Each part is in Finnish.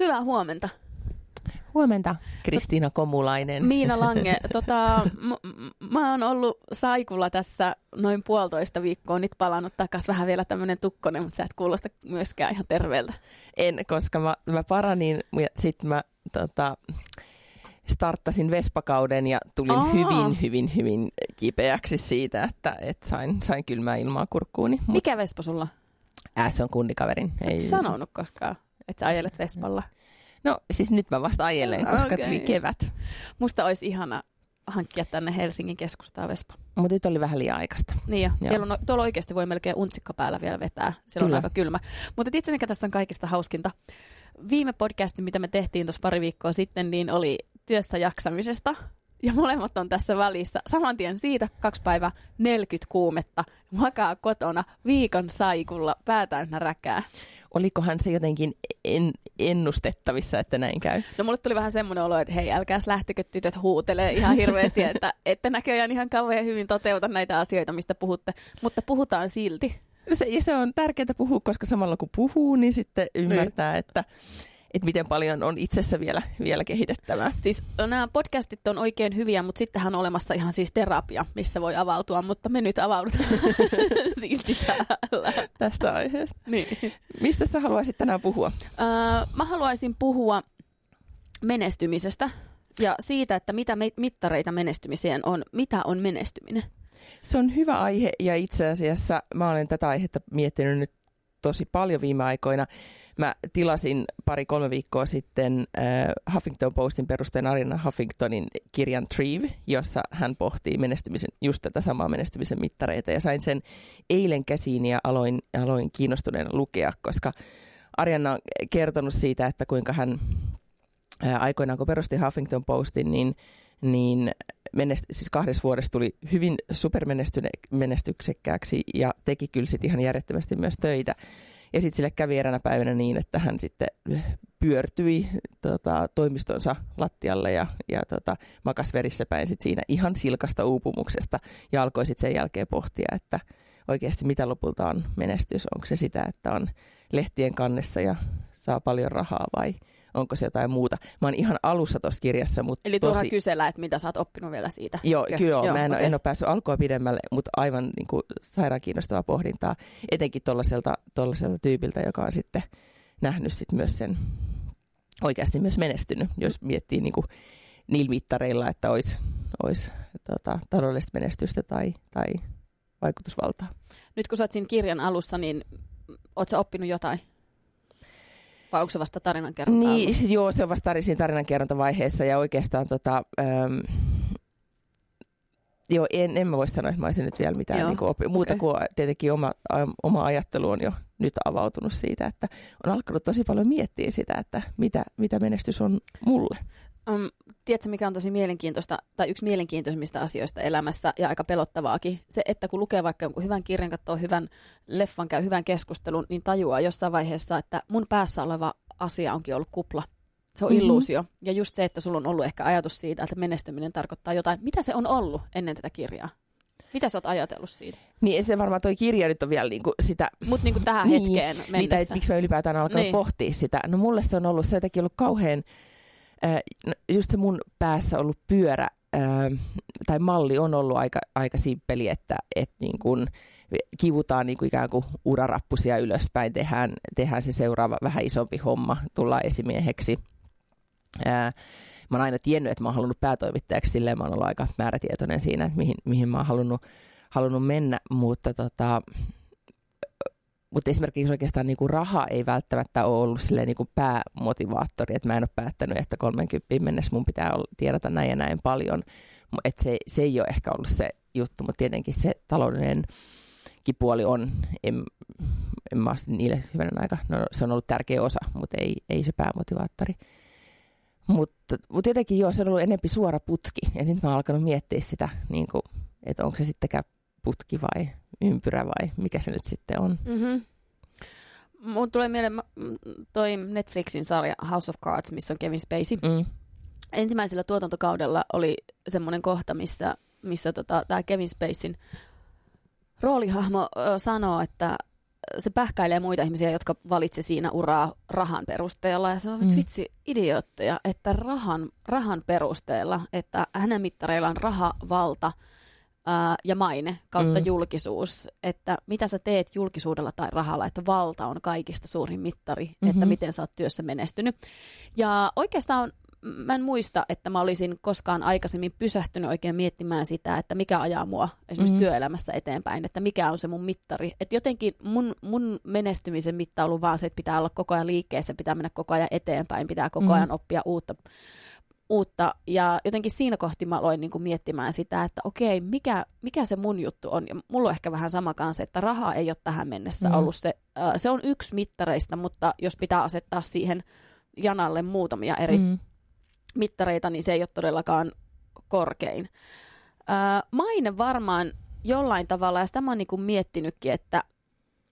Hyvää huomenta. Huomenta, Kristiina Komulainen. Miina Lange. Tota, m- m- mä oon ollut saikulla tässä noin puolitoista viikkoa, nyt palannut takas vähän vielä tämmönen tukkonen, mutta sä et kuulosta myöskään ihan terveeltä. En, koska mä, mä paranin ja sitten mä tota, starttasin Vespakauden ja tulin Aa. hyvin, hyvin, hyvin kipeäksi siitä, että et sain, sain kylmää ilmaa kurkkuuni. Mut, Mikä Vespa sulla? äh, se on kundikaverin. Sä et sanonut koskaan, että sä ajelet Vespalla. No siis nyt mä vasta ajelen, koska Okei. tuli kevät. Musta olisi ihana hankkia tänne Helsingin keskustaan Vespa. Mutta nyt oli vähän liian aikaista. Niin jo. Joo. Siellä on, tuolla oikeasti voi melkein untsikka päällä vielä vetää. Siellä on Kyllä. aika kylmä. Mutta itse mikä tässä on kaikista hauskinta. Viime podcasti, mitä me tehtiin tuossa pari viikkoa sitten, niin oli työssä jaksamisesta. Ja molemmat on tässä välissä. Saman tien siitä kaksi päivää 40 kuumetta. Makaa kotona viikon saikulla, pää täynnä räkää. Olikohan se jotenkin en, ennustettavissa, että näin käy? No mulle tuli vähän semmoinen olo, että hei, älkääs lähtekö tytöt huutelee ihan hirveästi, että ette näköjään ihan kauhean hyvin toteuta näitä asioita, mistä puhutte. Mutta puhutaan silti. Se, ja se on tärkeää puhua, koska samalla kun puhuu, niin sitten ymmärtää, että, että miten paljon on itsessä vielä, vielä kehitettävää. Siis nämä podcastit on oikein hyviä, mutta sittenhän on olemassa ihan siis terapia, missä voi avautua, mutta me nyt avaudutaan silti täällä. tästä aiheesta. Niin. Mistä sä haluaisit tänään puhua? Öö, mä haluaisin puhua menestymisestä ja siitä, että mitä me- mittareita menestymiseen on. Mitä on menestyminen? Se on hyvä aihe ja itse asiassa mä olen tätä aihetta miettinyt nyt tosi paljon viime aikoina. Mä tilasin pari-kolme viikkoa sitten äh, Huffington Postin perusteen Arina Huffingtonin kirjan Trieve, jossa hän pohtii menestymisen, just tätä samaa menestymisen mittareita. Ja sain sen eilen käsiin ja aloin, aloin kiinnostuneena lukea, koska Ariana on kertonut siitä, että kuinka hän ää, aikoinaan kun perusti Huffington Postin, niin, niin menest, siis kahdessa vuodessa tuli hyvin supermenestyksekkääksi ja teki kyllä sit ihan järjettömästi myös töitä. Ja sitten sille kävi eräänä päivänä niin, että hän sitten pyörtyi tota, toimistonsa lattialle ja, ja tota, makas verissä päin sit siinä ihan silkasta uupumuksesta ja alkoi sitten sen jälkeen pohtia, että oikeasti mitä lopulta on menestys. Onko se sitä, että on lehtien kannessa ja saa paljon rahaa vai onko se jotain muuta. Mä oon ihan alussa tuossa kirjassa, mutta Eli turha tosi... kysellä, että mitä sä oot oppinut vielä siitä. Joo, kyllä joo, mä en, okay. en ole päässyt alkua pidemmälle, mutta aivan niin kuin, sairaan kiinnostavaa pohdintaa, etenkin tuollaiselta tyypiltä, joka on sitten nähnyt sit myös sen oikeasti myös menestynyt, jos miettii niin kuin, niillä mittareilla, että olisi, olisi tota, taloudellista menestystä tai, tai vaikutusvaltaa. Nyt kun sä oot siinä kirjan alussa, niin oot sä oppinut jotain? Vai onko se vasta tarinan kerronta Niin, joo, se on vasta siinä tarinankerrontavaiheessa ja oikeastaan tota, äm, joo, en, en mä voi sanoa, että mä olisin nyt vielä mitään Joo, niin kuin opi- muuta okei. kuin tietenkin oma, oma ajattelu on jo nyt avautunut siitä, että on alkanut tosi paljon miettiä sitä, että mitä, mitä menestys on mulle. Um, tiedätkö, mikä on tosi mielenkiintoista, tai yksi mielenkiintoisimmista asioista elämässä ja aika pelottavaakin? Se, että kun lukee vaikka jonkun hyvän kirjan, katsoo hyvän leffan, käy hyvän keskustelun, niin tajuaa jossain vaiheessa, että mun päässä oleva asia onkin ollut kupla. Se on Mhm. illuusio. Ja just se, että sulla on ollut ehkä ajatus siitä, että menestyminen tarkoittaa jotain. Mitä se on ollut ennen tätä kirjaa? Mitä sä oot ajatellut siitä? Niin se varmaan toi kirja nyt on vielä niin kuin sitä, Mutta niin tähän Niin, hetkeen niitä, mennessä. että miksi mä ylipäätään alkanut Niin. niin. pohtia sitä. No mulle se on ollut, se on jotenkin ollut kauhean, just se mun päässä ollut pyörä, äh, tai malli on ollut aika, aika simppeli, että et niin kun kivutaan niin kuin ikään kuin urarappusia ylöspäin, tehdään, tehdään se seuraava vähän isompi homma, tullaan esimieheksi. Ää, mä oon aina tiennyt, että mä oon halunnut päätoimittajaksi, silleen mä oon ollut aika määrätietoinen siinä, että mihin, mihin mä oon halunnut, halunnut mennä, mutta tota, mutta esimerkiksi oikeastaan niin kuin raha ei välttämättä ole ollut silleen niin kuin päämotivaattori, että mä en ole päättänyt, että 30 mennessä mun pitää olla, tiedata näin ja näin paljon. Et se, se ei ole ehkä ollut se juttu, mutta tietenkin se taloudellinen puoli on, en, en mä niille hyvänä aika, no se on ollut tärkeä osa, mutta ei, ei se päämotivaattori. Mutta, mutta jotenkin joo, se on ollut enempi suora putki. Ja nyt mä oon alkanut miettiä sitä, niin kuin, että onko se sittenkään putki vai ympyrä vai mikä se nyt sitten on. Mm-hmm. Mun tulee mieleen toi Netflixin sarja House of Cards, missä on Kevin Spacey. Mm. Ensimmäisellä tuotantokaudella oli semmoinen kohta, missä, missä tota, tämä Kevin Spaceyn roolihahmo ö, sanoo, että se pähkäilee muita ihmisiä, jotka valitsi siinä uraa rahan perusteella. Ja se on mm. vitsi idiootteja, että rahan, rahan perusteella, että hänen mittareillaan raha, valta ää, ja maine kautta mm. julkisuus. Että mitä sä teet julkisuudella tai rahalla, että valta on kaikista suurin mittari, mm-hmm. että miten sä oot työssä menestynyt. Ja oikeastaan mä en muista, että mä olisin koskaan aikaisemmin pysähtynyt oikein miettimään sitä, että mikä ajaa mua esimerkiksi mm-hmm. työelämässä eteenpäin, että mikä on se mun mittari. Että jotenkin mun, mun menestymisen mitta on ollut vaan se, että pitää olla koko ajan liikkeessä, pitää mennä koko ajan eteenpäin, pitää koko ajan mm-hmm. oppia uutta, uutta. Ja jotenkin siinä kohti mä aloin niin kuin miettimään sitä, että okei, mikä, mikä se mun juttu on. Ja mulla on ehkä vähän sama kanssa, että rahaa ei ole tähän mennessä mm. ollut se. Äh, se on yksi mittareista, mutta jos pitää asettaa siihen janalle muutamia eri mm mittareita, niin se ei ole todellakaan korkein. Ää, maine varmaan jollain tavalla, ja sitä mä oon niin miettinytkin, että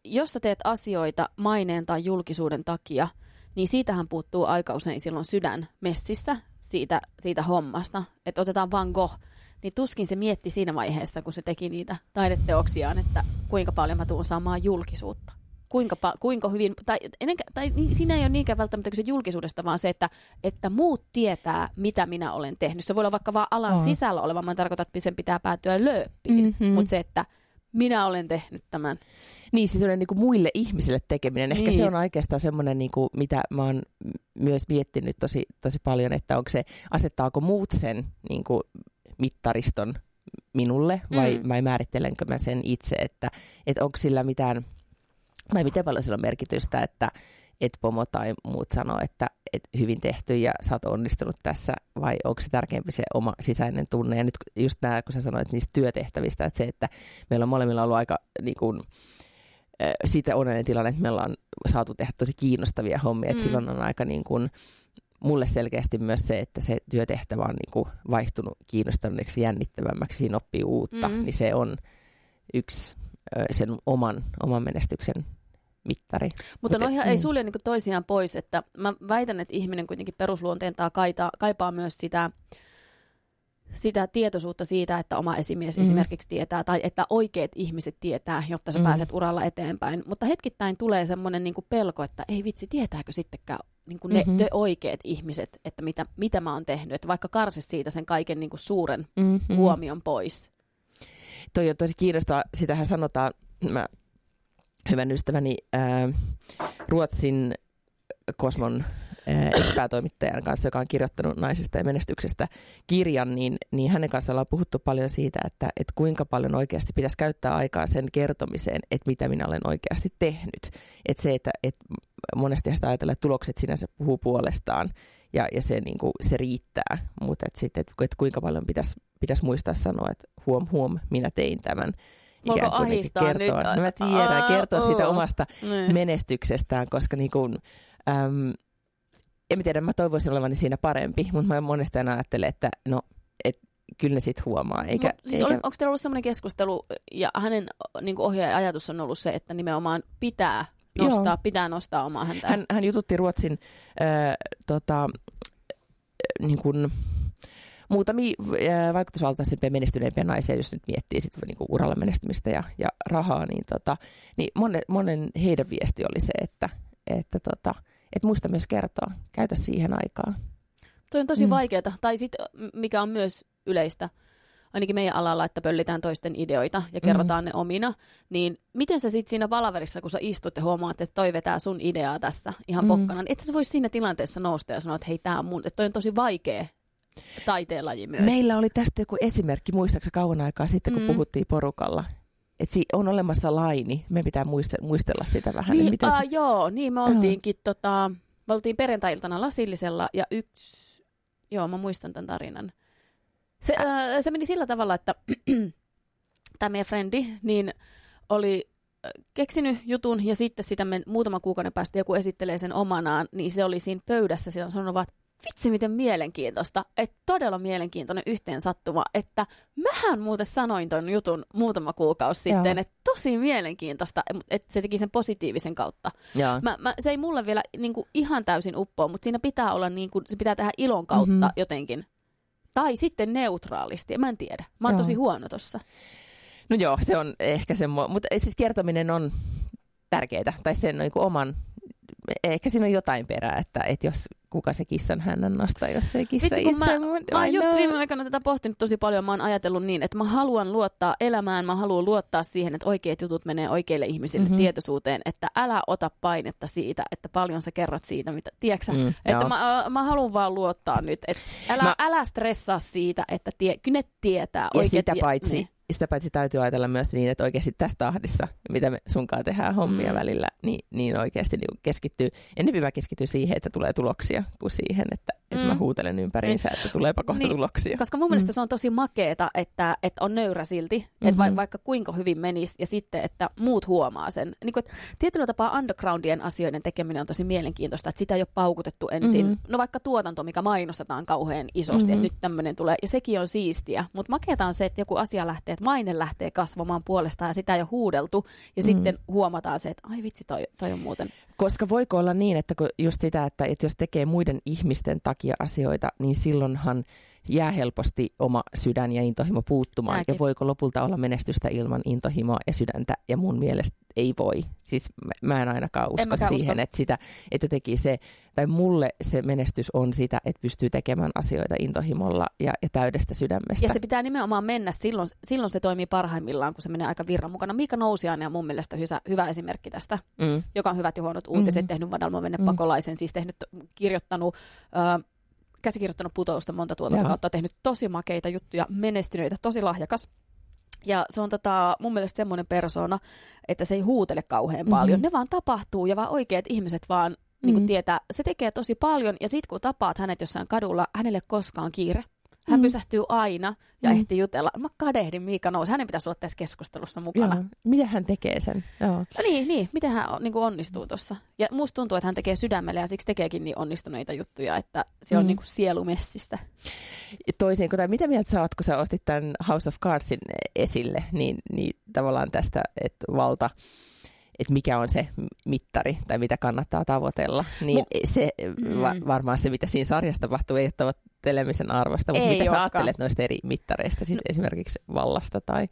jos sä teet asioita maineen tai julkisuuden takia, niin siitähän puuttuu aika usein silloin sydän messissä siitä, siitä hommasta. Että otetaan Van Gogh, niin tuskin se mietti siinä vaiheessa, kun se teki niitä taideteoksiaan, että kuinka paljon mä tuun saamaan julkisuutta kuinka, kuinka hyvin, tai, ennen, tai siinä ei ole niinkään välttämättä kyse julkisuudesta, vaan se, että, että muut tietää, mitä minä olen tehnyt. Se voi olla vaikka vaan alan oh. sisällä oleva, mä tarkoitan, että sen pitää päätyä lööppiin, mm-hmm. mutta se, että minä olen tehnyt tämän. Niin, siis on niin muille ihmisille tekeminen. Ehkä niin. se on oikeastaan semmoinen, niin kuin, mitä mä oon myös miettinyt tosi, tosi paljon, että onko se, asettaako muut sen niin kuin mittariston minulle vai, mm. vai määrittelenkö mä sen itse, että, että onko sillä mitään vai miten paljon sillä on merkitystä, että et pomo tai muut sanoo, että et hyvin tehty ja sä oot onnistunut tässä, vai onko se tärkeämpi se oma sisäinen tunne? Ja nyt just nämä, kun sä sanoit niistä työtehtävistä, että se, että meillä on molemmilla ollut aika niin kuin, siitä onnellinen tilanne, että meillä on saatu tehdä tosi kiinnostavia hommia, että mm. silloin on aika niin kuin, mulle selkeästi myös se, että se työtehtävä on niin kuin vaihtunut kiinnostaneeksi jännittävämmäksi, siinä oppii uutta, mm. niin se on yksi sen oman, oman menestyksen mittari. Mutta Mut, noihan mm. ei sulje niinku toisiaan pois, että mä väitän, että ihminen kuitenkin perusluonteentaan kaipaa, kaipaa myös sitä, sitä tietoisuutta siitä, että oma esimies mm. esimerkiksi tietää, tai että oikeat ihmiset tietää, jotta sä mm. pääset uralla eteenpäin. Mutta hetkittäin tulee semmoinen niinku pelko, että ei vitsi, tietääkö sittenkään niinku ne, mm-hmm. te oikeat ihmiset, että mitä, mitä mä oon tehnyt. Että vaikka karsis siitä sen kaiken niinku suuren mm-hmm. huomion pois toi on tosi kiinnostavaa, sitähän sanotaan, mä hyvän ystäväni ää, Ruotsin Kosmon expäätoimittajan kanssa, joka on kirjoittanut naisista ja menestyksestä kirjan, niin, niin hänen kanssaan on puhuttu paljon siitä, että, että kuinka paljon oikeasti pitäisi käyttää aikaa sen kertomiseen, että mitä minä olen oikeasti tehnyt. Että se, että, että monesti sitä ajatellaan, että tulokset sinänsä puhuu puolestaan ja, ja se, niin kuin, se riittää, mutta että että, että kuinka paljon pitäisi, pitäisi muistaa sanoa, että huom huom, minä tein tämän. Ikään kuin kertoa. nyt? No mä tiedän, kertoa uh, siitä omasta niin. menestyksestään, koska niin kuin, äm, en tiedä, mä toivoisin olevani siinä parempi, mutta mä monesti aina ajattelen, että no, et, kyllä ne sitten huomaa. Eikä, Mut, siis eikä... onko teillä ollut sellainen keskustelu, ja hänen niin ohjaajan ajatus on ollut se, että nimenomaan pitää nostaa, Joo. pitää nostaa omaa häntä. Hän, hän jututti Ruotsin äh, tota, niin kuin, muutamia äh, vaikutusvaltaisempia menestyneimpiä naisia, jos nyt miettii sit, niin kuin uralla menestymistä ja, ja rahaa, niin, tota, niin monen, monen heidän viesti oli se, että, että, tota, että muista myös kertoa, käytä siihen aikaa. Toi on tosi mm. vaikeaa, tai sitten mikä on myös yleistä, ainakin meidän alalla, että pöllitään toisten ideoita ja kerrotaan mm. ne omina, niin miten sä sitten siinä palaverissa, kun sä istut ja huomaat, että toi vetää sun ideaa tässä ihan mm. pokkana, niin että sä vois siinä tilanteessa nousta ja sanoa, että hei, tää on mun, että toi on tosi vaikea taiteenlaji myös. Meillä oli tästä joku esimerkki, muistaakseni kauan aikaa sitten, kun mm. puhuttiin porukalla, että on olemassa laini, me pitää muistella sitä vähän. Niin, miten se... joo, niin me oltiinkin, tota, me oltiin perjantai-iltana lasillisella ja yksi, joo mä muistan tämän tarinan. Se, äh, se meni sillä tavalla, että tämä meidän frendi niin oli keksinyt jutun ja sitten sitä men, muutama kuukauden päästä joku esittelee sen omanaan, niin se oli siinä pöydässä, sillä on sanonut että vitsi miten mielenkiintoista, että todella mielenkiintoinen yhteen sattuma, että mähän muuten sanoin ton jutun muutama kuukausi sitten, että tosi mielenkiintoista, että se teki sen positiivisen kautta. Mä, mä, se ei mulle vielä niin kuin, ihan täysin uppoa, mutta siinä pitää olla, niin kuin, se pitää tehdä ilon kautta mm-hmm. jotenkin tai sitten neutraalisti, mä en tiedä. Mä oon joo. tosi huono tossa. No joo, se on ehkä semmoinen, mutta siis kertominen on tärkeää. Tai sen niin kuin oman, ehkä siinä on jotain perää, että, että jos kuka se kissan hännän nostaa, jos se kissa Vitsi, kun itse. mä, mä oon just viime aikana tätä pohtinut tosi paljon. Mä oon ajatellut niin, että mä haluan luottaa elämään, mä haluan luottaa siihen, että oikeat jutut menee oikeille ihmisille Mhm. mm-hmm. tietoisuuteen, että älä ota painetta siitä, että paljon sä kerrot siitä, mitä, tiedätkö? Mm, Että joo. mä, mä haluan vaan luottaa nyt, että älä, Mä- älä stressaa siitä, että tie, kyllä ne tietää Ja oikeat sitä paitsi, niin. Sitä paitsi täytyy ajatella myös niin, että oikeasti tässä tahdissa, mitä me sunkaan tehdään hommia Mm. välillä, niin, niin oikeasti niin keskittyy, ennemmin mä keskityn siihen, että tulee tuloksia, kuin siihen, että, että mä Mm. huutelen ympäriinsä, että tuleepa kohta Niin, tuloksia. Koska mun mielestä Mm. se on tosi makeeta, että, että on nöyrä silti, mm-hmm. että va, vaikka kuinka hyvin menisi ja sitten, että muut huomaa sen. Niin kuin, että tietyllä tapaa undergroundien asioiden tekeminen on tosi mielenkiintoista, että sitä ei ole paukutettu ensin. Mhm. Mm-hmm. No vaikka tuotanto, mikä mainostetaan kauhean isosti, Mhm. mm-hmm. että nyt tämmöinen tulee, ja sekin on siistiä. Mutta makeeta on se, että joku asia lähtee, että maine lähtee kasvamaan puolestaan ja sitä ole huudeltu, ja Mhm. sitten huomataan se, että ai vitsi, toi, toi on muuten. Koska voiko olla niin, että kun just sitä, että, että jos tekee muiden ihmisten takia asioita, niin silloinhan jää helposti oma sydän ja intohimo puuttumaan. Jääkin. Ja voiko lopulta olla menestystä ilman intohimoa ja sydäntä? Ja mun mielestä ei voi. Siis mä- en ainakaan usko mäkään siihen, usko. että, sitä, että teki se, tai mulle se menestys on sitä, että pystyy tekemään asioita intohimolla ja, ja täydestä sydämestä. Ja se pitää nimenomaan mennä, silloin, silloin se toimii parhaimmillaan, kun se menee aika virran mukana. Miika Nousiainen on mun mielestä hyvä, hyvä esimerkki tästä. mm. joka on hyvät ja huonot uutiset, Mhm. tehnyt Madalma Venne Mm. pakolaisen, siis tehnyt, kirjoittanut, käsikirjoittanut putousta monta tuotantokautta, tehnyt tosi makeita juttuja, menestyneitä, tosi lahjakas. Ja se on tota, mun mielestä semmoinen persona, että se ei huutele kauhean paljon. Mhm. Ne vaan tapahtuu ja vaan oikeat ihmiset vaan niin Mm. kuin tietää. Se tekee tosi paljon ja sit kun tapaat hänet jossain kadulla, hänelle koskaan kiire. Hän Mm. pysähtyy aina ja Mm. ehtii jutella. Mä kadehdin Miika Nousi. Hänen pitäisi olla tässä keskustelussa mukana. Joo. Miten hän tekee sen? Joo. No niin, niin, miten hän on- niin kuin onnistuu tuossa. Ja musta tuntuu, että hän tekee sydämellä ja siksi tekeekin niin onnistuneita juttuja, että se on Mm. niin kuin sielu messissä. toisin, tai mitä mieltä sä oot, kun sä ostit tämän House of Cardsin esille, niin, niin tavallaan tästä, että valta, että mikä on se mittari tai mitä kannattaa tavoitella, niin Mu- se Mm. va- varmaan se, mitä siinä sarjassa tapahtuu, ei ole tavoittelemisen arvosta, mutta Ei mitä sä olekaan. ajattelet noista eri mittareista, siis esimerkiksi vallasta tai...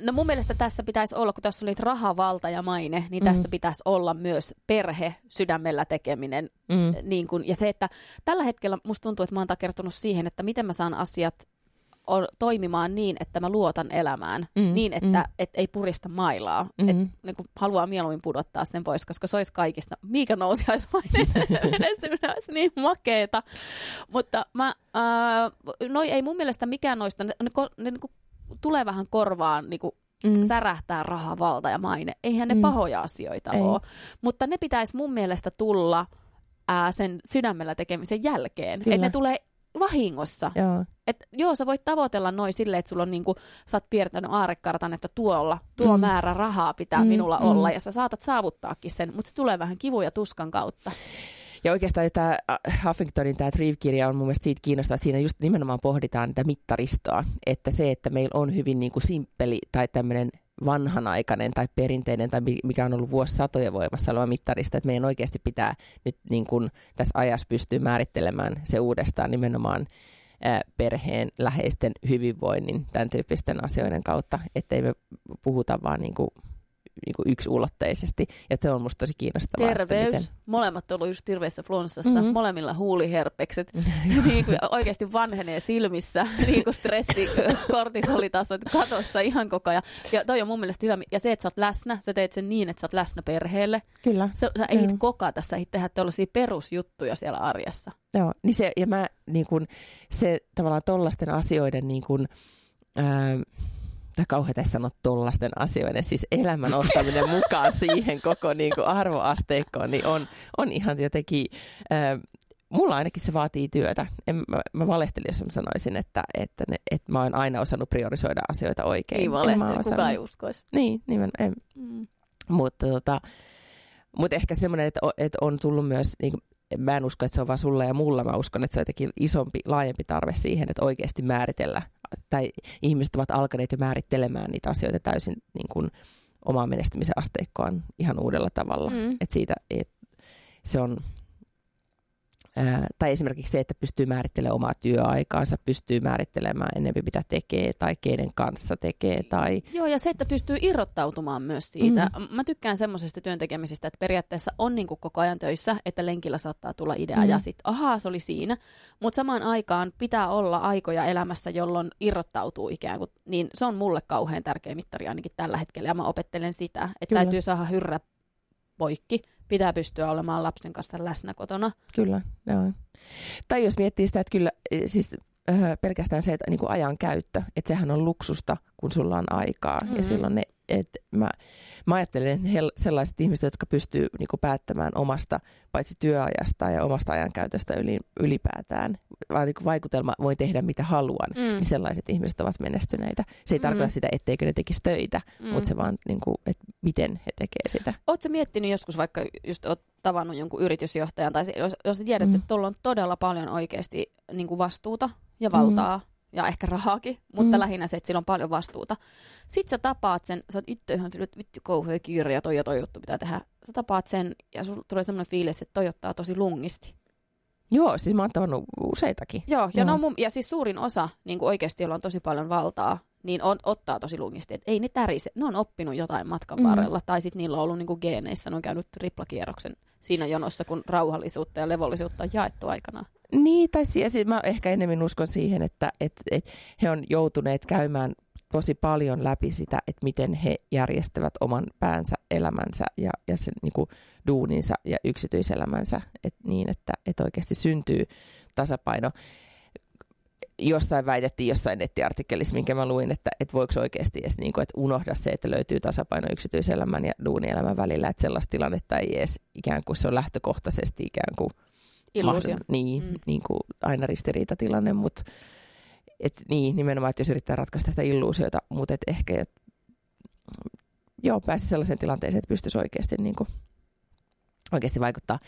No mun mielestä tässä pitäisi olla, kun tässä oli raha, valta ja maine, niin Mm. tässä pitäisi olla myös perhe, sydämellä tekeminen. Mm. Niin kun, ja se, että tällä hetkellä musta tuntuu, että mä oon takertunut siihen, että miten mä saan asiat on, toimimaan niin, että mä luotan elämään. Mm, Niin, että mm. et ei purista mailaa. Mm. Et, niin kun haluaa mieluummin pudottaa sen pois, koska se olisi kaikista. Miika nousi menestyminen olisi niin makeeta. Mutta mä, ää, noi ei mun mielestä mikään noista, ne, ne, ko- ne niinku tulee vähän korvaan niinku Mm. särähtää raha, valta ja maine. Eihän ne Mm. pahoja asioita Ei. ole. Mutta ne pitäisi mun mielestä tulla ää, sen sydämellä tekemisen jälkeen. Että ne tulee vahingossa. Joo. Et joo, sä voit tavoitella noin silleen, että sulla on niinku, sä oot piirtänyt aarekartan, että tuolla, tuo Mm. määrä rahaa pitää Mm, minulla mm. olla, ja sä saatat saavuttaakin sen, mutta se tulee vähän kivu ja tuskan kautta. Ja oikeastaan tämä Huffingtonin tämä Trieve-kirja on mun mielestä siitä kiinnostava, että siinä just nimenomaan pohditaan tätä mittaristoa, että se, että meillä on hyvin niin kuin simppeli tai tämmöinen vanhanaikainen tai perinteinen tai mi- mikä on ollut vuosisatoja voimassa oleva mittaristo, että meidän oikeasti pitää nyt niin kuin tässä ajassa pystyä määrittelemään se uudestaan nimenomaan perheen, läheisten hyvinvoinnin, tämän tyyppisten asioiden kautta, ettei me puhuta vaan niin kuin, niin kuin yksiulotteisesti. Ja se on musta tosi kiinnostavaa. Terveys, miten- molemmat on ollut just hirveässä flunssassa, Mhm. molemmilla huuliherpekset, niin kuin oikeasti vanhenee silmissä, niin kuin stressi, kortisolitasot katosta ihan koko ajan. Ja toi on mun mielestä hyvä, ja se, että sä oot läsnä, sä teet sen niin, että sä oot läsnä perheelle. Kyllä. Sä, sä ehdit Joo. kokata, sä ehdit tehdä tällaisia perusjuttuja siellä arjessa. Joo, niin se, ja mä niin kun, se tavallaan tollasten asioiden niin kun, ää, kauheita sanoa tollasten asioiden, siis elämän ostaminen mukaan siihen koko niin kuin arvoasteikkoon, niin on, on ihan jotenkin, ää, mulla ainakin se vaatii työtä. En, mä, mä valehtelin, jos mä sanoisin, että, että, ne, että mä oon aina osannut priorisoida asioita oikein. Ei En mä valehtele, oo kukaan ei uskoisi. Niin, niin en, Mm. mutta tota, mut ehkä semmoinen, että, o- että on tullut myös, niin kuin, mä en usko, että se on vaan sulla ja mulla, mä uskon, että se on jotenkin isompi, laajempi tarve siihen, että oikeasti määritellä, tai ihmiset ovat alkaneet jo määrittelemään niitä asioita täysin niin kuin, omaa menestymisen asteikkoaan ihan uudella tavalla. Mm. Että siitä, et, se on, tai esimerkiksi se, että pystyy määrittelemään omaa työaikaansa, pystyy määrittelemään enemmän mitä tekee tai keiden kanssa tekee. Tai... Joo, ja se, että pystyy irrottautumaan myös siitä. Mm. Mä tykkään semmoisesta työntekemisestä, että periaatteessa on niin kuin koko ajan töissä, että lenkillä saattaa tulla idea mm. ja sitten ahaa, se oli siinä. Mutta samaan aikaan pitää olla aikoja elämässä, jolloin irrottautuu ikään kuin. Niin se on mulle kauhean tärkeä mittari ainakin tällä hetkellä ja mä opettelen sitä, että Kyllä. täytyy saada hyrrä poikki pitää pystyä olemaan lapsen kanssa läsnä kotona. Kyllä, joo. Tai jos miettii sitä, että kyllä, eh, siis öö, pelkästään se, että niin kuin ajan käyttö, että sehän on luksusta, kun sulla on aikaa. Mm-hmm. Ja silloin ne, että mä, mä ajattelen, että he, sellaiset ihmiset, jotka pystyy niin kuin päättämään omasta, paitsi työajasta ja omasta ajankäytöstä yli, ylipäätään, vaan niin kuin vaikutelma voi tehdä mitä haluan, mm. niin sellaiset ihmiset ovat menestyneitä. Se ei mm. tarkoita sitä, etteikö ne tekisi töitä, mm. mutta se vaan, niin kuin, että miten he tekevät sitä. Oletko miettinyt joskus vaikka, just oot tavannut jonkun yritysjohtajan, tai jos, jos tiedät, mm. että tuolla on todella paljon oikeasti niin kuin vastuuta ja valtaa, mm ja ehkä rahaakin, mutta mm. lähinnä se, että sillä on paljon vastuuta. Sitten sä tapaat sen, sä oot itse ihan sille, että vittu kauhea kiire ja toi ja toi juttu pitää tehdä. Sä tapaat sen ja sulla tulee semmoinen fiilis, että toi ottaa tosi lungisti. Joo, siis mä oon tavannut useitakin. Joo, ja, Joo. No mun, ja siis suurin osa niin kuin oikeasti, jolla on tosi paljon valtaa, niin on, ottaa tosi lungisti. Et ei ne tärise, ne on oppinut jotain matkan mm. varrella, tai sitten niillä on ollut niin kuin geeneissä, ne on käynyt triplakierroksen siinä jonossa, kun rauhallisuutta ja levollisuutta on jaettu aikana. Niin, tai siis mä ehkä enemmän uskon siihen, että et, et he on joutuneet käymään tosi paljon läpi sitä, että miten he järjestävät oman päänsä, elämänsä ja, ja sen niin kuin, duuninsa ja yksityiselämänsä et niin, että, että oikeasti syntyy tasapaino. Jostain väitettiin jossain nettiartikkelissa, minkä mä luin, että, että voiko oikeasti edes niin kuin, että unohda se, että löytyy tasapaino yksityiselämän ja duunielämän välillä, että sellaista tilannetta ei edes ikään kuin se on lähtökohtaisesti ikään kuin Illuusio. niin, mm. niin kuin aina ristiriitatilanne, mutta et, niin, nimenomaan, että jos yrittää ratkaista sitä illuusiota, mutta et ehkä et, joo, pääsi sellaiseen tilanteeseen, että pystyisi oikeasti niin kuin, oikeasti vaikuttaa.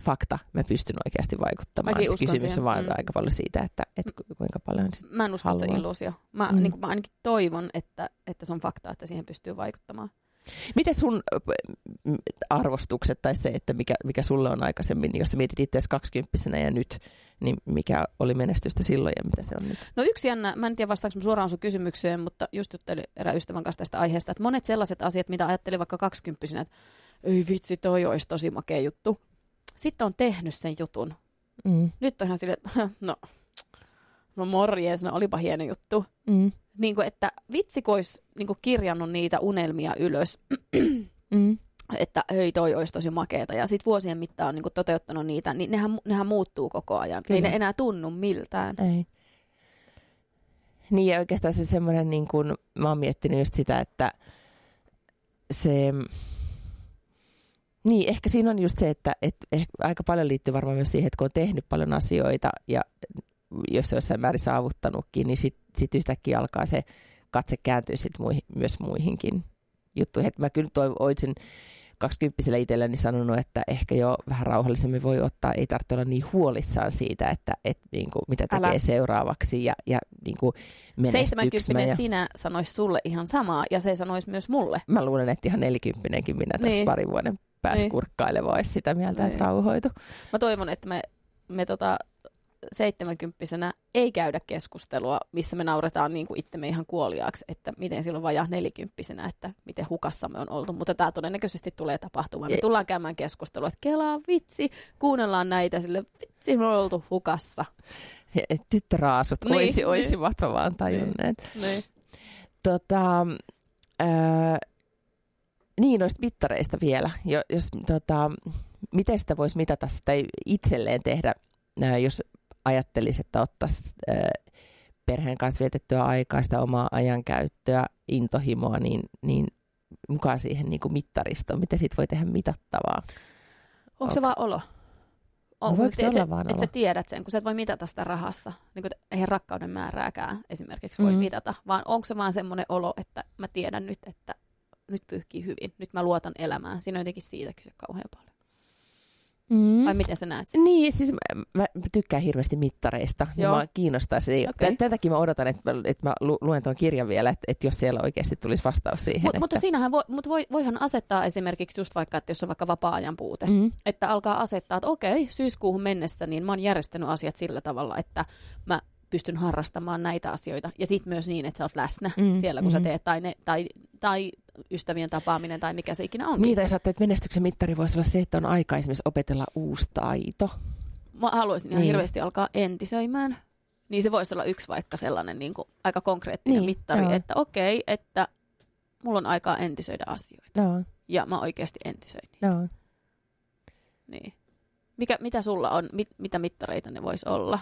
Fakta, mä pystyn oikeasti vaikuttamaan. Mäkin siis Kysymys on vaan mm. aika paljon siitä, että, että kuinka paljon sit Mä en usko, että se illuusio. Mä, mm. niin kuin, mä ainakin toivon, että, että se on fakta, että siihen pystyy vaikuttamaan. Miten sun arvostukset tai se, että mikä, mikä sulle on aikaisemmin, jos mietit itse kaksikymppisenä ja nyt, niin mikä oli menestystä silloin ja mitä se on nyt? No yksi jännä, mä en tiedä vastaanko suoraan sun kysymykseen, mutta just juttelin erään ystävän kanssa tästä aiheesta, että monet sellaiset asiat, mitä ajattelin vaikka kaksikymppisenä, että ei vitsi, toi olisi tosi makea juttu. Sitten on tehnyt sen jutun. Mm. Nyt on ihan silleen, että no, no morjes, no olipa hieno juttu. Mm niin kuin, että vitsi olisi niin kuin kirjannut niitä unelmia ylös, mm. että hei toi olisi tosi makeeta. Ja sitten vuosien mittaan on niin kuin toteuttanut niitä, niin nehän, nehän muuttuu koko ajan. Kyllä. Ei ne enää tunnu miltään. Ei. Niin ja oikeastaan se semmoinen, niin kuin, mä oon miettinyt just sitä, että se, niin ehkä siinä on just se, että, että ehkä aika paljon liittyy varmaan myös siihen, että kun on tehnyt paljon asioita ja jos jossain määrin saavuttanutkin, niin sitten sit yhtäkkiä alkaa se katse kääntyä sit muihin, myös muihinkin juttuihin. Et mä kyllä toivoisin 20 itselläni sanonut, että ehkä jo vähän rauhallisemmin voi ottaa, ei tarvitse olla niin huolissaan siitä, että et, niin kuin, mitä tekee Älä. seuraavaksi ja, ja niin kuin 70 ja... sinä sanoisi sulle ihan samaa ja se sanoisi myös mulle. Mä luulen, että ihan 40 minä tässä niin. pari vuoden päässä niin. kurkkaileva olisi sitä mieltä, niin. että rauhoitu. Mä toivon, että me, me tota, seitsemänkymppisenä ei käydä keskustelua, missä me nauretaan niin kuin itsemme ihan kuoliaaksi, että miten silloin vajaa nelikymppisenä, että miten hukassa me on oltu. Mutta tämä todennäköisesti tulee tapahtumaan. Me tullaan käymään keskustelua, että kelaa vitsi, kuunnellaan näitä, sille vitsi me on oltu hukassa. Tyttöraasut, niin, oisi, niin. olisivat vaan tajunneet. Niin, niin. Tota, ää, niin, noista mittareista vielä. Jo, jos, tota, miten sitä voisi mitata sitä itselleen tehdä, jos ajattelisi, että ottaisi perheen kanssa vietettyä aikaa, sitä omaa ajankäyttöä, intohimoa, niin, niin mukaan siihen niin kuin mittaristoon. Miten siitä voi tehdä mitattavaa? Onko On. se vaan olo? On, no, se, se, vaan että sä tiedät sen, kun sä et voi mitata sitä rahassa. Niin kuin, eihän rakkauden määrääkään esimerkiksi voi mm. mitata, vaan onko se vaan semmoinen olo, että mä tiedän nyt, että nyt pyyhkii hyvin, nyt mä luotan elämään. Siinä on jotenkin siitä kyse kauhean paljon. Mm. Vai miten sä näet? Niin, siis mä, mä tykkään hirveästi mittareista. Ja Joo. Mua kiinnostaa se. Okay. Tämän takia mä odotan, että mä, että mä lu- luen tuon kirjan vielä, että, että jos siellä oikeasti tulisi vastaus siihen. Mut, että... Mutta siinähän voi, mut voi, voihan asettaa esimerkiksi just vaikka, että jos on vaikka vapaa-ajan puute. Mm. että alkaa asettaa, että okei, syyskuuhun mennessä niin mä oon järjestänyt asiat sillä tavalla, että mä pystyn harrastamaan näitä asioita. Ja sitten myös niin, että sä oot läsnä mm. Siellä, kun mm. sä mm. teet, tai, ne, tai, tai ystävien tapaaminen, tai mikä se ikinä onkin. Niin, tai sä ajattelet, että menestyksen mittari voisi olla se, että on aika esimerkiksi opetella uusi taito. Mä haluaisin ihan Niin. hirveästi alkaa entisöimään. Niin se voisi olla yksi vaikka sellainen niin kuin, aika konkreettinen Niin, mittari, joo. että okei, että mulla on aikaa entisöidä asioita. Joo, Ja mä oikeasti entisöin. niitä. joo. Niin. Mikä, mitä sulla on, mit, mitä mittareita ne vois olla?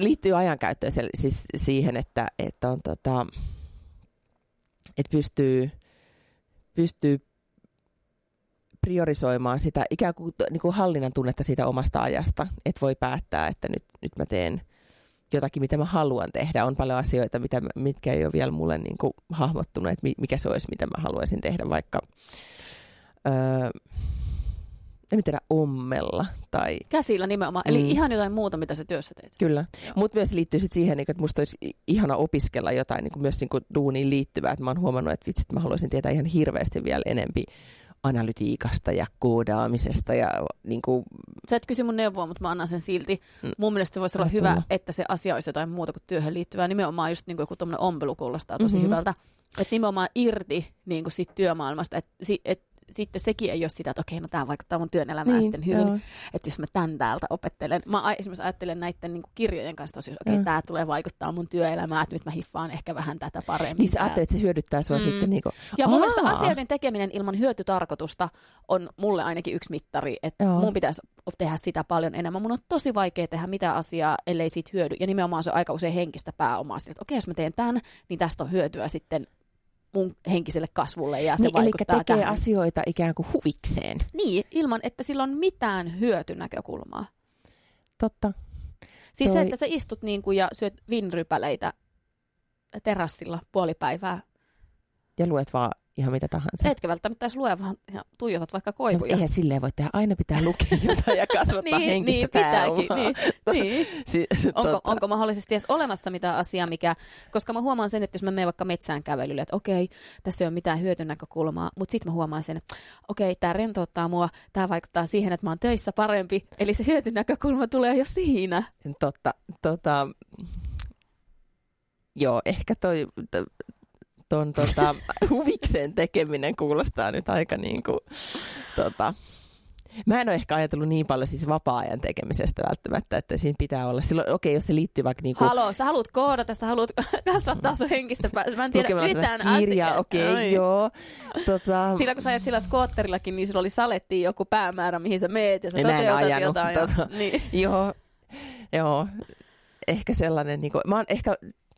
Liittyy ajankäyttöön siis siihen, että, että, on, tota, että pystyy, pystyy priorisoimaan sitä ikään kuin, niin kuin hallinnan tunnetta siitä omasta ajasta, että voi päättää, että nyt, nyt mä teen jotakin, mitä mä haluan tehdä. On paljon asioita, mitä, mitkä ei ole vielä mulle niin kuin hahmottunut, että mi- mikä se olisi, mitä mä haluaisin tehdä, vaikka öö, en tiedä, ommella tai Käsillä nimenomaan. Eli Mm. ihan jotain muuta, mitä sä työssä teet. Kyllä, mutta myös liittyy sit siihen, niin että musta olisi ihana opiskella jotain niin kuin myös niin kuin duuniin liittyvää. Että mä oon huomannut, että vitsit, mä haluaisin tietää ihan hirveästi vielä enempi analytiikasta ja koodaamisesta ja niin kuin, Sä et kysy mun neuvoa, mutta mä annan sen silti. Mm. Mun mielestä se voisi olla hyvä, että se asia olisi jotain muuta kuin työhön liittyvää. Nimenomaan just niin kuin joku tuommoinen ompelu kuulostaa tosi Mhm. hyvältä. Että nimenomaan irti niin kuin siitä työmaailmasta. Että et, sitten sekin ei ole sitä, että okei, no tämä vaikuttaa mun työn elämään niin, sitten hyvin. joo. Että jos mä tän täältä opettelen. Mä esimerkiksi ajattelen näiden niin kirjojen kanssa tosi, okei, tämä tulee vaikuttaa mun työelämään, että nyt mä hiffaan ehkä vähän tätä paremmin. Niin sä ajattelet, että se hyödyttää sua Mm. sitten niin kuin, Ja mun mielestä asioiden tekeminen ilman hyötytarkoitusta on mulle ainakin yksi mittari, että Joo. mun pitäisi tehdä sitä paljon enemmän. Mun on tosi vaikea tehdä mitä asiaa, ellei siitä hyödy. Ja nimenomaan se on aika usein henkistä pääomaa. Sille, että okei, jos mä teen tämän, niin tästä on hyötyä sitten mun henkiselle kasvulle ja se niin, eli vaikuttaa tekee tähän. asioita ikään kuin huvikseen. Niin, ilman että sillä on mitään hyötynäkökulmaa. Totta. Siis se, Toi- että sä istut niin kuin ja syöt vinrypäleitä terassilla puoli päivää. Ja luet vaan ihan mitä tahansa. Etkä välttämättä edes lue, vaan ja tuijotat vaikka No, koivuja. eihän silleen voi tehdä. Aina pitää lukea jotain ja kasvattaa niin, henkistä niin, pitääkin. pääomaa. Niin, niin. Si- Onko, onko mahdollisesti edes olemassa mitään asiaa, mikä, koska mä huomaan sen, että jos mä menen vaikka metsään kävelylle, että okei, tässä ei ole mitään hyötynäkökulmaa, mutta sitten mä huomaan sen, että okei, tämä rentouttaa mua, tämä vaikuttaa siihen, että mä oon töissä parempi, eli se hyötynäkökulma tulee jo siinä. Totta. Tota, joo, ehkä toi, to- ton tota, huvikseen tekeminen kuulostaa nyt aika niin kuin, tota, Mä en ole ehkä ajatellut niin paljon siis vapaa-ajan tekemisestä välttämättä, että siinä pitää olla. Silloin, okei, jos se liittyy vaikka niinku Haloo, sä haluat koodata, sä haluat kasvattaa sun henkistä päästä. Mä en tiedä lukemalla mitään sitä kirjaa, okei, Oi. joo. Tota, Sillä kun sä ajat sillä skootterillakin, niin sulla oli salettiin joku päämäärä, mihin sä meet ja sä mä en toteutat ajanut, jotain. tota. Ja, niin. Joo, joo. Ehkä sellainen, niin kuin, mä oon ehkä,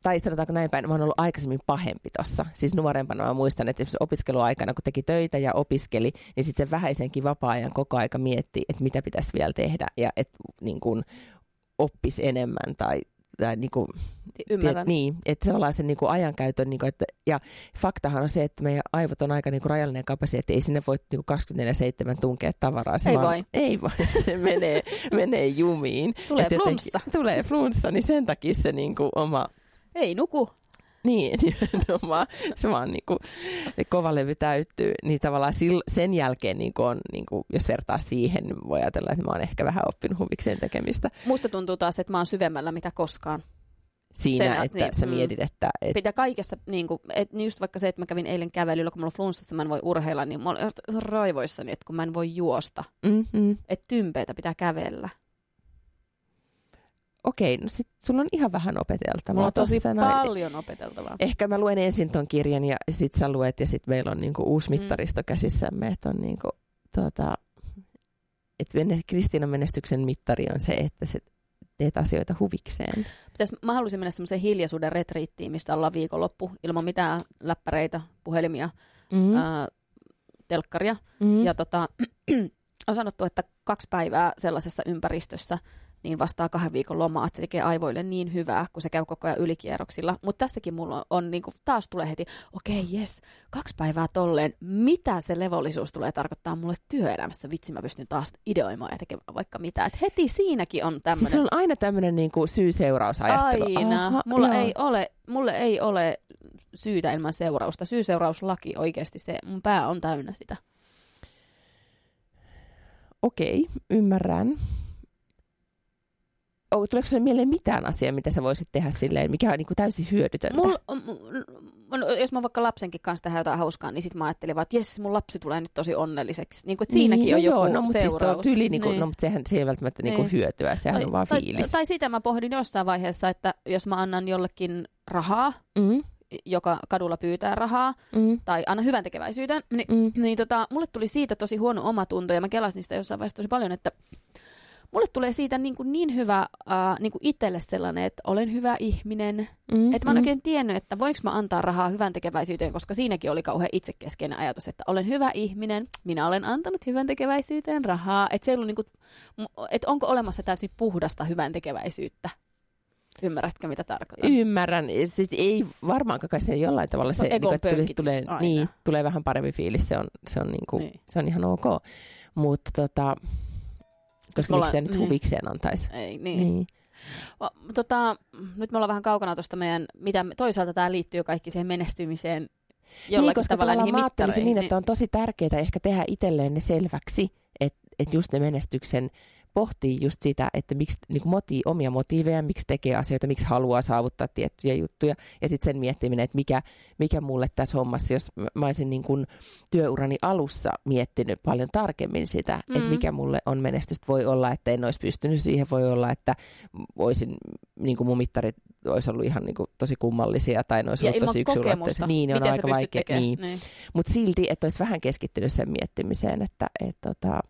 tai sanotaanko näin päin, mä oon ollut aikaisemmin pahempi tossa. Siis nuorempana mä muistan, että opiskeluaikana, kun teki töitä ja opiskeli, niin sitten sen vähäisenkin vapaa-ajan koko aika mietti, että mitä pitäisi vielä tehdä ja että niin kuin, oppisi enemmän tai, tai niin kuin, Ymmärrän. Tiet, niin, että se ollaan sen niin kuin ajankäytön, niin kuin, että, ja faktahan on se, että meidän aivot on aika niin kuin rajallinen kapasiteetti, ei sinne voi niin kuin 24-7 tunkea tavaraa. Se Ei vaan, voi. Ei voi, se menee, menee jumiin. Tulee Et jotenkin- flunssa. Tulee flunssa, niin sen takia se niin kuin oma, Ei nuku. niin, nimenomaan, se vaan niin kuin, kova levy täyttyy, niin tavallaan sil, sen jälkeen, niin kuin on, niin kuin, jos vertaa siihen, niin voi ajatella, että mä oon ehkä vähän oppinut huvikseen tekemistä Musta tuntuu taas, että mä oon syvemmällä mitä koskaan. siinä, Sen- että niin, sä mm. mietit, että, että Pitää kaikessa, niin kuin, et just vaikka se, että mä kävin eilen kävelyllä, kun mulla on flunssassa, mä en voi urheilla, niin mä olen raivoissani, että kun mä en voi juosta. mm-hmm. Että tympeitä pitää kävellä. Okei, no sit sulla on ihan vähän opeteltavaa. Mulla on tosi tossa noin. paljon opeteltavaa. Ehkä mä luen ensin ton kirjan ja sit sä luet ja sit meillä on niinku uusi Mm. mittaristo käsissämme, että on niinku, tota, et Kristiinan menestyksen mittari on se, että sä teet asioita huvikseen. Pitäis, mä haluaisin mennä semmoiseen hiljaisuuden retriittiin, mistä ollaan viikonloppu ilman mitään läppäreitä, puhelimia, Mm. mm. ää, telkkaria. mm. Ja tota, on sanottu, että kaksi päivää sellaisessa ympäristössä niin vastaa kahden viikon lomaa, että se tekee aivoille niin hyvää, kun se käy koko ajan ylikierroksilla. Mutta tässäkin mulla on, on niin kuin, taas tulee heti, okei, okay, jes, kaksi päivää tolleen, mitä se levollisuus tulee tarkoittaa mulle työelämässä? Vitsi, mä pystyn taas ideoimaan ja tekemään vaikka mitä. Et heti siinäkin on tämmöinen... Siis on aina tämmöinen niin syy-seurausajattelu. Aina. Aha, mulla, ei ole, mulle ei ole syytä ilman seurausta. Syy-seurauslaki oikeasti se, mun pää on täynnä sitä. Okei, ymmärrän. Oh, tuleeko sinulle mieleen mitään asiaa, mitä sä voisit tehdä silleen, mikä on niin kuin täysin hyödytöntä? Mul, m- jos mä vaikka lapsenkin kanssa tehdään jotain hauskaa, niin sit mä ajattelin vaan, että jes, mun lapsi tulee nyt tosi onnelliseksi. Niin kuin, että siinäkin niin, on no joku joo, no, mutta siis seuraus. Siis tyli, niin kuin, niin. no, mutta sehän se ei välttämättä niin. Niin hyötyä, sehän tai, on vaan tai, fiilis. Tai sitä mä pohdin jossain vaiheessa, että jos mä annan jollekin rahaa, mm joka kadulla pyytää rahaa, mm. tai anna hyvän tekeväisyyteen, niin, mm. niin tota, mulle tuli siitä tosi huono omatunto, ja mä kelasin sitä jossain vaiheessa tosi paljon, että mulle tulee siitä niin, kuin niin hyvä uh, niin kuin itselle sellainen, että olen hyvä ihminen. Mm, että mä oon mm. oikein tiennyt, että voinko mä antaa rahaa hyvän tekeväisyyteen, koska siinäkin oli kauhean itsekeskeinen ajatus, että olen hyvä ihminen, minä olen antanut hyvän tekeväisyyteen rahaa. Että se ei ollut niin kuin, että onko olemassa täysin puhdasta hyvän tekeväisyyttä. Ymmärrätkö, mitä tarkoitan? Ymmärrän. Siis ei varmaankaan kai se jollain tavalla se, niin, että tulee, tulee, niin, tulee vähän parempi fiilis. Se on, se on, niin kuin, niin. Se on ihan ok. Mutta tota, koska miksi se nyt niin. huvikseen antaisi? Ei, niin. niin. Tota, nyt me ollaan vähän kaukana tuosta meidän, mitä toisaalta tämä liittyy kaikki siihen menestymiseen jollakin niin, koska tavalla niihin mä niin, niin, että on tosi tärkeää ehkä tehdä itselleen ne selväksi, että, että just ne menestyksen pohtii just sitä, että miksi niin kuin motii, omia motiiveja, miksi tekee asioita, miksi haluaa saavuttaa tiettyjä juttuja. Ja sitten sen miettiminen, että mikä, mikä mulle tässä hommassa, jos mä olisin niin kuin työurani alussa miettinyt paljon tarkemmin sitä, mm. että mikä mulle on menestystä. Voi olla, että en olisi pystynyt siihen, voi olla, että olisin, niin kuin mun mittarit olisi ollut ihan niin kuin tosi kummallisia tai ne olisi ja ollut tosi yksilöllisiä. Niin, on aika vaikea. Niin. niin. Mutta silti, että olisi vähän keskittynyt sen miettimiseen, että et, tota,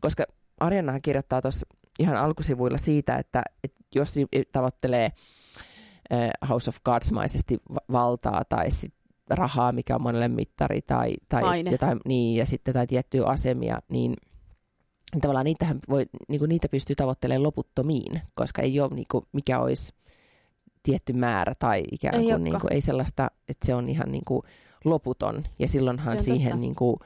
koska Arjanahan kirjoittaa tuossa ihan alkusivuilla siitä, että, että jos tavoittelee äh, House of Cards-maisesti valtaa tai sit rahaa, mikä on monelle mittari, tai, tai jotain, niin, ja sitten tai tiettyjä asemia, niin tavallaan niitähän voi, niin kuin niitä pystyy tavoittelemaan loputtomiin, koska ei ole niin kuin, mikä olisi tietty määrä tai ikään kuin, ei, niin kuin, ei sellaista, että se on ihan niin kuin loputon. Ja silloinhan siihen niin kuin,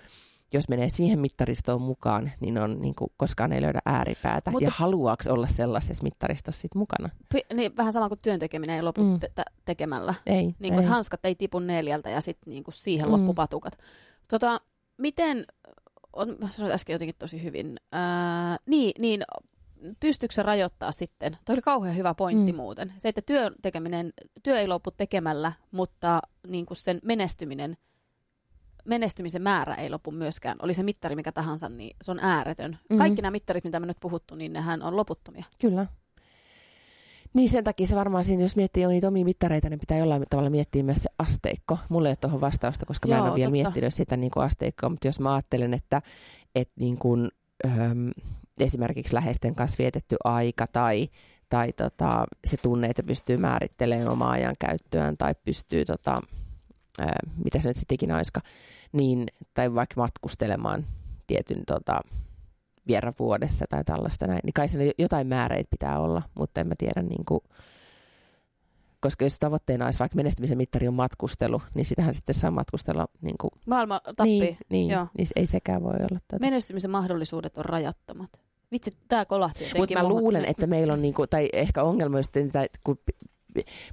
jos menee siihen mittaristoon mukaan, niin on niin kuin, koskaan ei löydä ääripäätä. Mutta, ja haluaako olla sellaisessa mittaristossa sit mukana? P- niin, vähän sama kuin työntekeminen ei lopu mm. te- tekemällä. Ei, niin kuin, ei. hanskat ei tipu neljältä ja sitten niin kuin siihen mm. loppupatukat. Tota, miten, on, sanoin äsken jotenkin tosi hyvin, ää, niin, niin pystyykö se rajoittaa sitten? Tuo oli kauhean hyvä pointti mm. muuten. Se, että työn tekeminen, työ ei lopu tekemällä, mutta niin kuin sen menestyminen – menestymisen määrä ei lopu myöskään. Oli se mittari mikä tahansa, niin se on ääretön. Mm-hmm. Kaikki nämä mittarit, mitä me nyt puhuttu, niin nehän on loputtomia. Kyllä. Niin sen takia se varmaan siinä, jos miettii niitä omia mittareita, niin pitää jollain tavalla miettiä myös se asteikko. Mulla ei ole tuohon vastausta, koska Joo, mä en ole vielä miettinyt sitä niin kuin asteikkoa, mutta jos mä ajattelen, että, että niin kuin, äm, esimerkiksi läheisten kanssa vietetty aika tai, tai tota, se tunne, että pystyy määrittelemään omaa ajan käyttöään tai pystyy tota, ää, mitä se nyt sitten ikinä olisikaan, niin, tai vaikka matkustelemaan tietyn tota, vierran vuodessa tai tällaista näin, niin kai siinä jotain määreitä pitää olla, mutta en mä tiedä niin kuin, koska jos tavoitteena olisi vaikka menestymisen mittari on matkustelu, niin sitähän sitten saa matkustella niin kuin... Maailma tappii. Niin, niin, Joo. niin ei sekään voi olla. Tätä. Menestymisen mahdollisuudet on rajattomat. Vitsi, tämä kolahti jotenkin. Mutta mä luulen, että meillä on, niinku, tai ehkä ongelma just, että kun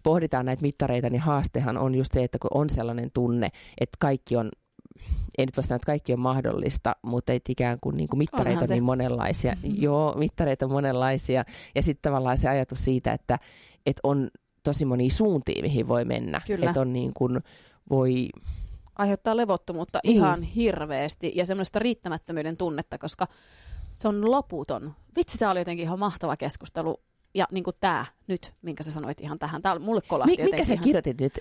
pohditaan näitä mittareita, niin haastehan on just se, että kun on sellainen tunne, että kaikki on ei nyt voi sanoa, että kaikki on mahdollista, mutta ei ikään kuin, niin kuin mittareita on niin monenlaisia. Mm-hmm. Joo, mittareita on monenlaisia. Ja sitten tavallaan se ajatus siitä, että, että on tosi moni suuntia, mihin voi mennä. Kyllä. Että on niin kuin, voi... Aiheuttaa levottomuutta niin. ihan hirveästi ja semmoista riittämättömyyden tunnetta, koska se on loputon. Vitsi, tämä oli jotenkin ihan mahtava keskustelu ja niin kuin tämä nyt, minkä sä sanoit ihan tähän. Tämä mulle kolahti Mi- Mikä sä ihan... kirjoitit nyt?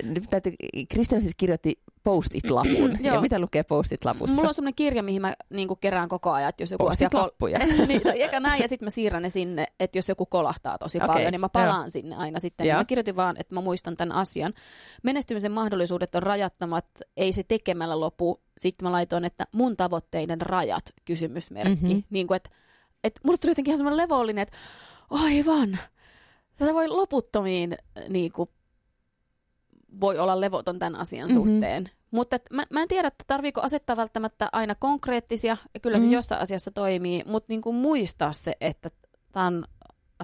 Kristian siis kirjoitti postit-lapun. ja mitä lukee postit-lapussa? Mulla on semmoinen kirja, mihin mä niin kuin kerään koko ajan, että jos joku asia... Kol- niin, näin, ja sitten mä siirrän ne sinne, että jos joku kolahtaa tosi okay. paljon, niin mä palaan Joo. sinne aina sitten. Niin mä kirjoitin vaan, että mä muistan tämän asian. Menestymisen mahdollisuudet on rajattomat, ei se tekemällä lopu. Sitten mä laitoin, että mun tavoitteiden rajat, kysymysmerkki. Mm-hmm. Niin kuin, että että mulle tuli jotenkin ihan semmoinen levollinen, että aivan, tätä voi loputtomiin niin kuin, voi olla levoton tämän asian mm-hmm. suhteen. Mutta mä, mä en tiedä, että tarviiko asettaa välttämättä aina konkreettisia, ja kyllä mm-hmm. se jossain asiassa toimii, mutta niin kuin muistaa se, että tämä on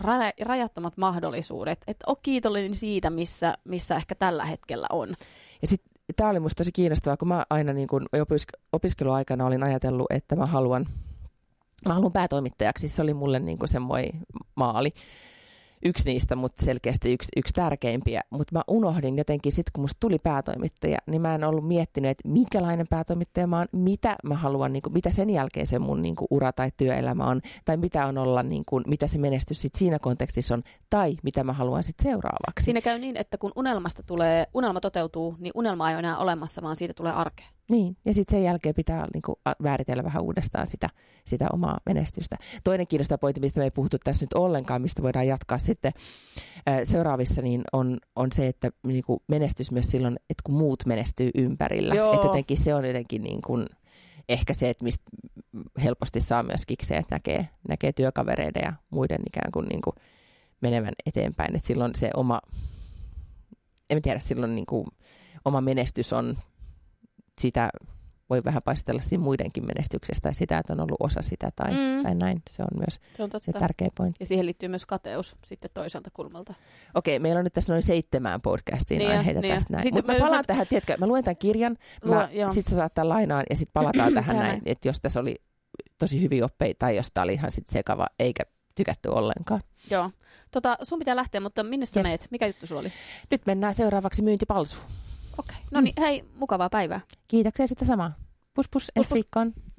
ra- rajattomat mahdollisuudet. Että ole kiitollinen siitä, missä, missä ehkä tällä hetkellä on. Ja sitten tämä oli minusta tosi kiinnostavaa, kun mä aina niin kun opisk- opiskeluaikana olin ajatellut, että mä haluan, mä haluan päätoimittajaksi. Se oli mulle niin semmoinen maali yksi niistä, mutta selkeästi yksi, yksi tärkeimpiä. Mutta mä unohdin jotenkin, sitten kun musta tuli päätoimittaja, niin mä en ollut miettinyt, että minkälainen päätoimittaja mä oon, mitä mä haluan, niin kuin, mitä sen jälkeen se mun niin kuin, ura tai työelämä on, tai mitä on olla, niin kuin, mitä se menestys sit siinä kontekstissa on, tai mitä mä haluan sitten seuraavaksi. Siinä käy niin, että kun unelmasta tulee, unelma toteutuu, niin unelma ei ole enää olemassa, vaan siitä tulee arkea. Niin, ja sitten sen jälkeen pitää niin kuin, määritellä vähän uudestaan sitä, sitä omaa menestystä. Toinen kiinnostava pointti, mistä me ei puhuttu tässä nyt ollenkaan, mistä voidaan jatkaa sitten seuraavissa, niin on, on se, että niin kuin menestys myös silloin, että kun muut menestyy ympärillä. Että jotenkin se on jotenkin niin kuin, ehkä se, että mistä helposti saa myös kikseen, että näkee, näkee työkavereiden ja muiden ikään kuin, niin kuin menevän eteenpäin. Että silloin se oma, en tiedä, silloin niin kuin, oma menestys on sitä voi vähän paistella siinä muidenkin menestyksestä tai sitä, että on ollut osa sitä tai, mm. tai näin. Se on myös se, on totta. se tärkeä pointti. Ja siihen liittyy myös kateus sitten toiselta kulmalta. Okei, meillä on nyt tässä noin seitsemään podcastiin niin aiheita niin tästä näin. Mutta mä palaan tähän, tiedätkö, mä luen tämän kirjan, sitten sä saat tämän lainaan ja sitten palataan tähän näin, että jos tässä oli tosi hyvin oppeita tai jos tämä oli ihan sitten sekava eikä tykätty ollenkaan. Joo. Tota, sun pitää lähteä, mutta minne sä yes. meet? Mikä juttu sulla oli? Nyt mennään seuraavaksi myyntipalsuun. Okei. Okay. No niin, mm. hei, mukavaa päivää. Kiitoksia sitä samaa. Pus pus, ensi viikkoon.